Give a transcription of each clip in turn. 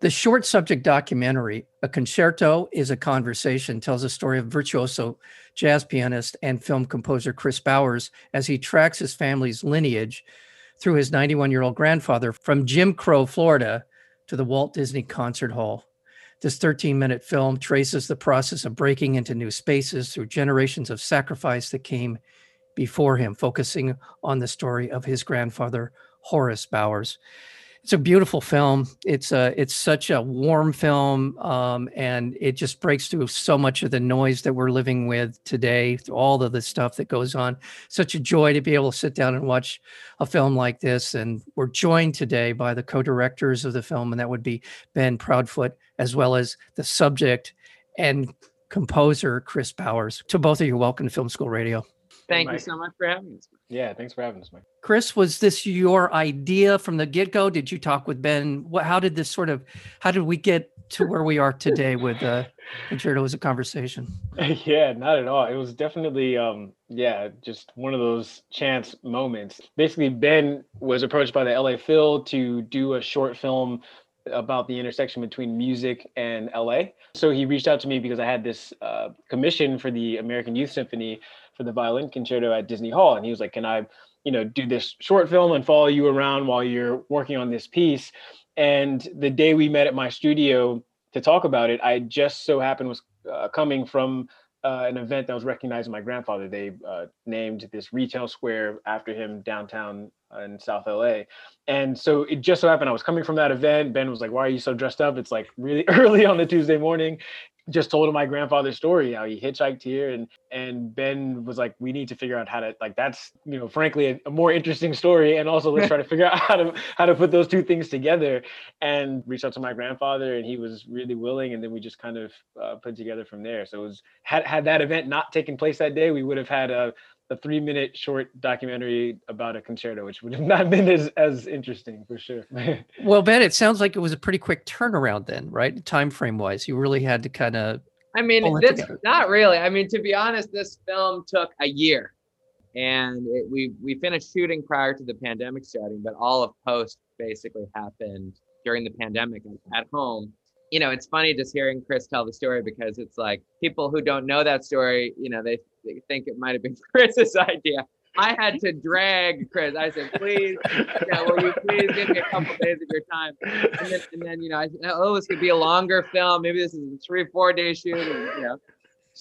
The short subject documentary, A Concerto is a Conversation, tells the story of virtuoso jazz pianist and film composer Kris Bowers as he tracks his family's lineage through his 91 year old grandfather from Jim Crow, Florida, to the Walt Disney Concert Hall. This 13 minute film traces the process of breaking into new spaces through generations of sacrifice that came before him, focusing on the story of his grandfather, Horace Bowers it's a beautiful film. It's a it's such a warm film, um, and it just breaks through so much of the noise that we're living with today. All of the stuff that goes on. Such a joy to be able to sit down and watch a film like this. And we're joined today by the co-directors of the film, and that would be Ben Proudfoot, as well as the subject and composer Kris Bowers. To both of you, welcome to Film School Radio. Thank hey, you so much for having us. Yeah, thanks for having us, Mike. Kris, was this your idea from the get go? Did you talk with Ben? What, how did this sort of, how did we get to where we are today with uh, Concerto as a conversation? yeah, not at all. It was definitely, um, yeah, just one of those chance moments. Basically, Ben was approached by the LA Phil to do a short film about the intersection between music and LA. So he reached out to me because I had this uh, commission for the American Youth Symphony for the violin concerto at Disney Hall. And he was like, Can I, you know, do this short film and follow you around while you're working on this piece? And the day we met at my studio to talk about it, I just so happened was uh, coming from uh, an event that was recognizing my grandfather. They uh, named this retail square after him downtown in South LA. And so it just so happened I was coming from that event. Ben was like, Why are you so dressed up? It's like really early on the Tuesday morning just told him my grandfather's story how he hitchhiked here and and ben was like we need to figure out how to like that's you know frankly a, a more interesting story. And also let's try to figure out how to how to put those two things together and reach out to my grandfather and he was really willing. And then we just kind of uh, put together from there. So it was had had that event not taken place that day we would have had a a three minute short documentary about a concerto, which would have not been as, as interesting for sure. well, Ben, it sounds like it was a pretty quick turnaround then, right? Time frame wise, you really had to kind of. I mean, this not really. I mean, to be honest, this film took a year, and it, we we finished shooting prior to the pandemic starting, but all of post basically happened during the pandemic at home you know, it's funny just hearing Kris tell the story because it's like people who don't know that story, you know, they, they think it might have been Kris's idea. I had to drag Kris. I said, please, will you please give me a couple days of your time? And then, and then, you know, I said, oh, this could be a longer film. Maybe this is a three, four day shoot. And, you know,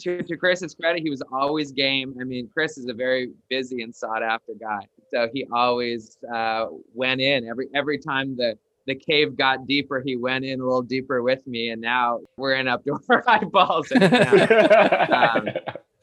to, to Kris's credit, he was always game. I mean, Kris is a very busy and sought after guy. So he always uh, went in every every time the the cave got deeper, he went in a little deeper with me, and now we're in up to our eyeballs. um,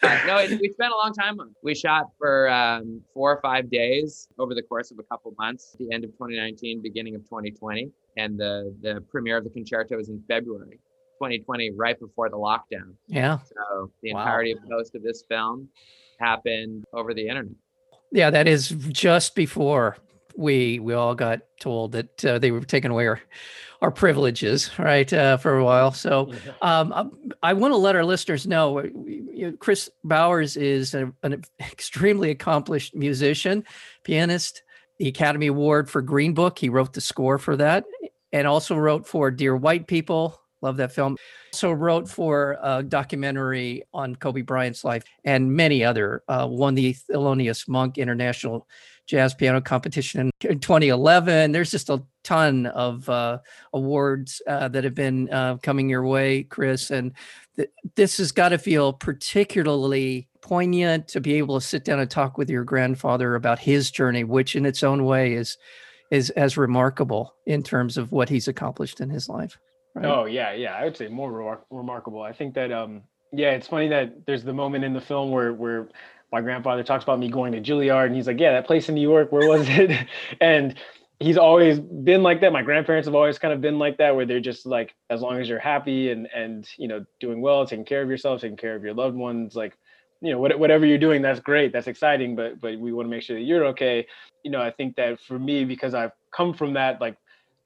uh, no, it, we spent a long time on it. We shot for um, four or five days over the course of a couple months, the end of 2019, beginning of 2020. And the, the premiere of the concerto was in February 2020, right before the lockdown. Yeah. So the wow. entirety of most of this film happened over the internet. Yeah, that is just before we we all got told that uh, they were taking away our our privileges, right, uh, for a while. So um, I, I want to let our listeners know, you know Kris Bowers is a, an extremely accomplished musician, pianist, the Academy Award for Green Book. He wrote the score for that, and also wrote for Dear White People. Love that film. Also wrote for a documentary on Kobe Bryant's life and many other. Uh, won the Thelonious Monk International jazz piano competition in 2011. There's just a ton of uh, awards uh, that have been uh, coming your way, Kris. and th- this has got to feel particularly poignant to be able to sit down and talk with your grandfather about his journey, which in its own way is is as remarkable in terms of what he's accomplished in his life. Right? Oh yeah, yeah, I would say more re- remarkable. I think that um, yeah, it's funny that there's the moment in the film where where my grandfather talks about me going to Juilliard, and he's like, "Yeah, that place in New York, where was it?" and he's always been like that. My grandparents have always kind of been like that, where they're just like, as long as you're happy and and you know doing well, taking care of yourself, taking care of your loved ones, like you know what, whatever you're doing that's great that's exciting but but we want to make sure that you're okay you know i think that for me because i've come from that like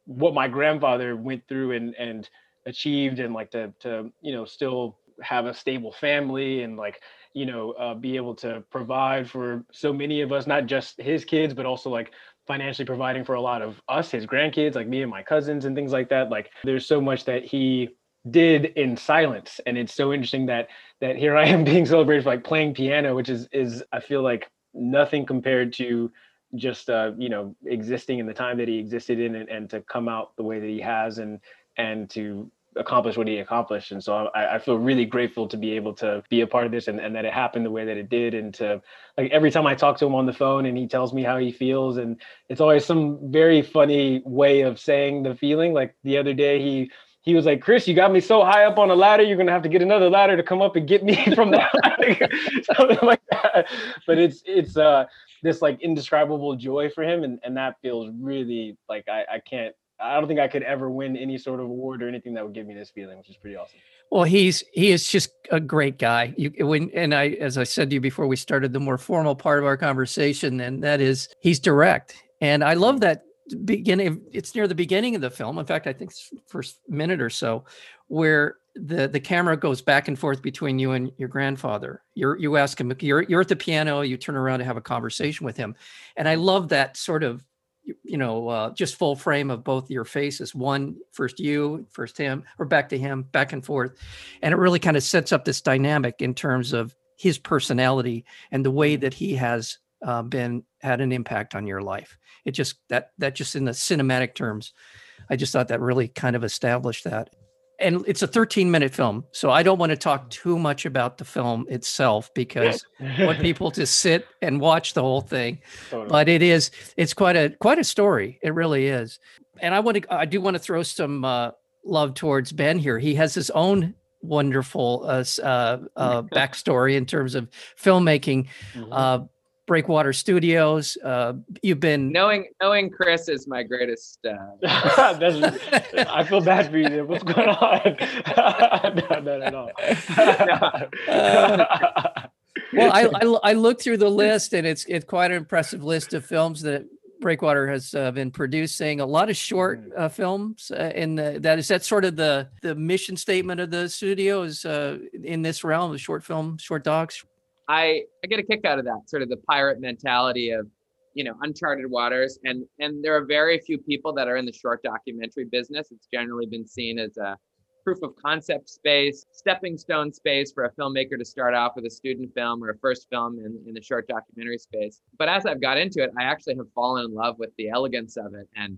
what my grandfather went through and and achieved and like to to you know still have a stable family and like you know uh, be able to provide for so many of us not just his kids but also like financially providing for a lot of us his grandkids like me and my cousins and things like that. Like there's so much that he did in silence. And it's so interesting that that here i am being celebrated for like playing piano which is is i feel like nothing compared to just uh you know existing in the time that he existed in and, and to come out the way that he has and and to accomplish what he accomplished. And so I, I, feel really grateful to be able to be a part of this and, and that it happened the way that it did. And to like every time I talk to him on the phone and he tells me how he feels, and it's always some very funny way of saying the feeling. Like the other day, he he was like, Kris, you got me so high up on a ladder, you're gonna have to get another ladder to come up and get me from that, something like that. But it's it's uh this like indescribable joy for him, and and that feels really like I I can't I don't think I could ever win any sort of award or anything that would give me this feeling, which is pretty awesome. Well, he's he is just a great guy. You when and I, as I said to you before we started the more formal part of our conversation, and that is he's direct, and I love that beginning. It's near the beginning of the film. In fact, I think first minute or so, where the the camera goes back and forth between you and your grandfather. you're you ask him, you're you're at the piano, you turn around to have a conversation with him, and I love that sort of you know, uh, just full frame of both your faces. One first you, first him, or back to him, back and forth, and it really kind of sets up this dynamic in terms of his personality and the way that he has uh, been had an impact on your life. It just that that just in the cinematic terms, I just thought that really kind of established that and it's a 13 minute film so i don't want to talk too much about the film itself because i want people to sit and watch the whole thing. Totally. but it is it's quite a quite a story. It really is. And i want to i do want to throw some uh, love towards ben here. He has his own wonderful uh, uh, uh backstory in terms of filmmaking. Mm-hmm. Breakwater Studios. Uh, you've been knowing knowing Kris is my greatest. Uh... I feel bad for you. What's going on? no, not at all. uh, well, I, I, I looked through the list, and it's it's quite an impressive list of films that Breakwater has uh, been producing. A lot of short mm. uh, films, uh, and that is that sort of the the mission statement of the studio is uh, in this realm of short film, short docs. I I get a kick out of that sort of the pirate mentality of you know uncharted waters. And and there are very few people that are in the short documentary business. It's generally been seen as a proof of concept space stepping stone space for a filmmaker to start off with a student film or a first film in, in the short documentary space. But as i've got into it i actually have fallen in love with the elegance of it and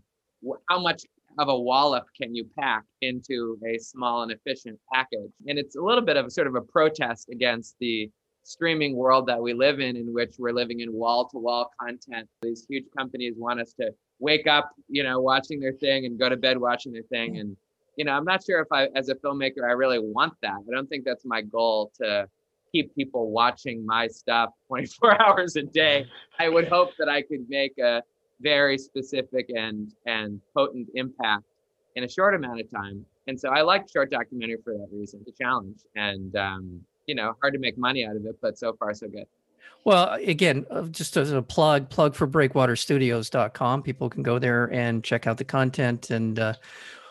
how much of a wallop can you pack into a small and efficient package? And it's a little bit of a sort of a protest against the streaming world that we live in, in which we're living in wall to wall content. These huge companies want us to wake up, you know, watching their thing and go to bed watching their thing. And, you know, I'm not sure if I, as a filmmaker, I really want that. I don't think that's my goal to keep people watching my stuff 24 hours a day. I would hope that I could make a very specific and and potent impact in a short amount of time. And so I like short documentary for that reason, the challenge. And um, you know hard to make money out of it but so far so good. Well again uh, just as a plug plug for breakwaterstudios.com people can go there and check out the content and uh,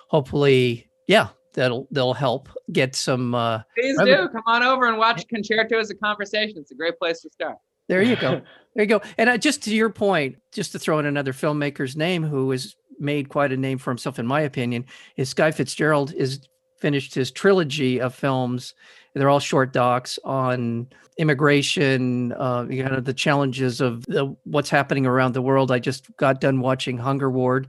hopefully yeah that'll they'll help get some uh please do. Come on over and watch concerto as a conversation. It's a great place to start. There you go. There you go. And uh, just to your point just to throw in another filmmaker's name who has made quite a name for himself in my opinion is Skye Fitzgerald is finished his trilogy of films they're all short docs on immigration, uh, you know, the challenges of the, what's happening around the world. I just got done watching Hunger Ward,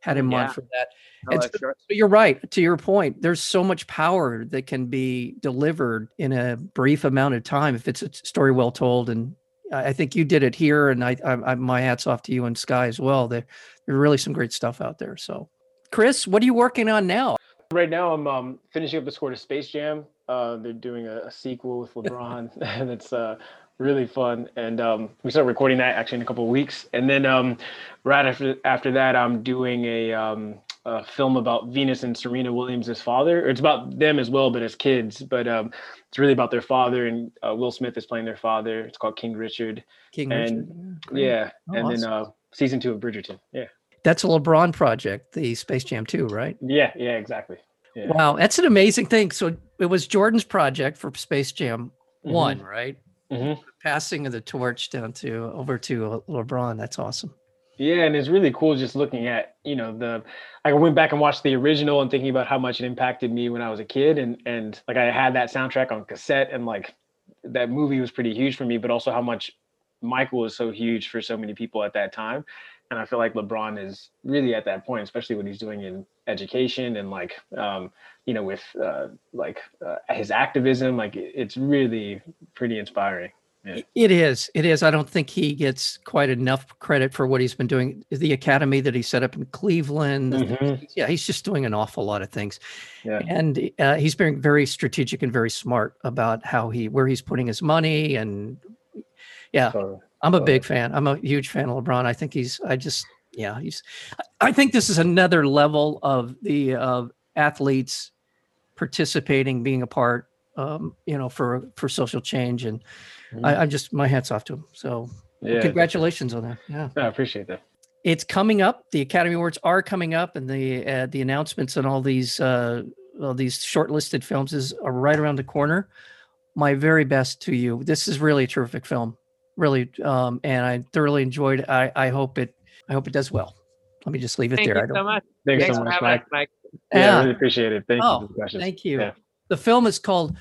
had in yeah. mind for that. So, sure. so you're right. To your point, there's so much power that can be delivered in a brief amount of time if it's a story well told. And I think you did it here, and I, I, I my hats off to you and Skye as well. There, there's really some great stuff out there. So, Kris, what are you working on now? Right now, I'm um, finishing up the score to Space Jam. Uh, they're doing a, a, sequel with LeBron, and it's uh, really fun. And um, we start recording that actually in a couple of weeks. And then um, right after after that, I'm doing a um, a film about Venus and Serena Williams' father. It's about them as well, but as kids. But um, it's really about their father, and uh, Will Smith is playing their father. It's called King Richard. King and, Richard. Yeah, Oh, and then awesome. uh, season two of Bridgerton. Yeah, That's a LeBron project, the Space Jam 2, right? yeah, yeah, exactly. Yeah. Wow, that's an amazing thing. So it was Jordan's project for Space Jam Mhm. 1, right? Mhm. Passing of the torch down to over to LeBron. That's awesome. Yeah, and it's really cool just looking at, you know, the I went back and watched the original and thinking about how much it impacted me when I was a kid and and like I had that soundtrack on cassette and like that movie was pretty huge for me, but also how much Michael was so huge for so many people at that time. And I feel like LeBron is really at that point, especially what he's doing in education and like um, you know, with uh like uh, his activism, like it's really pretty inspiring. Yeah. It is. It is. I don't think he gets quite enough credit for what he's been doing. The academy that he set up in Cleveland. Mhm. Yeah, he's just doing an awful lot of things. Yeah. And uh, he's being very strategic and very smart about how he where he's putting his money and yeah, I'm a big fan. I'm a huge fan of LeBron. I think he's. I just. Yeah, he's. I- think this is another level of the athletes participating, being a part. Um, you know, for for social change, and I, I'm just my hats off to him. So yeah, congratulations on that. Yeah, I appreciate that. it's coming up. The Academy Awards are coming up, and the uh, the announcements and all these uh, all these shortlisted films is are right around the corner. My very best to you. This is really a terrific film, really, um, and I thoroughly enjoyed. it. I I hope it I hope it does well. Let me just leave it Thank there. I you don't. so much. Thanks, Thanks so much, having Mike. us, Mike. Yeah, Yeah. I really appreciate it. Thank Oh, you for the. Thank you. Yeah. The film is called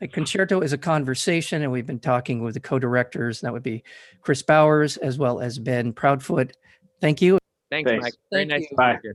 A Concerto is a Conversation, and we've been talking with the co-directors. and That would be Kris Bowers as well as Ben Proudfoot. Thank you. Thanks, Thanks. Mike. Very Thank nice you. to Bye. meet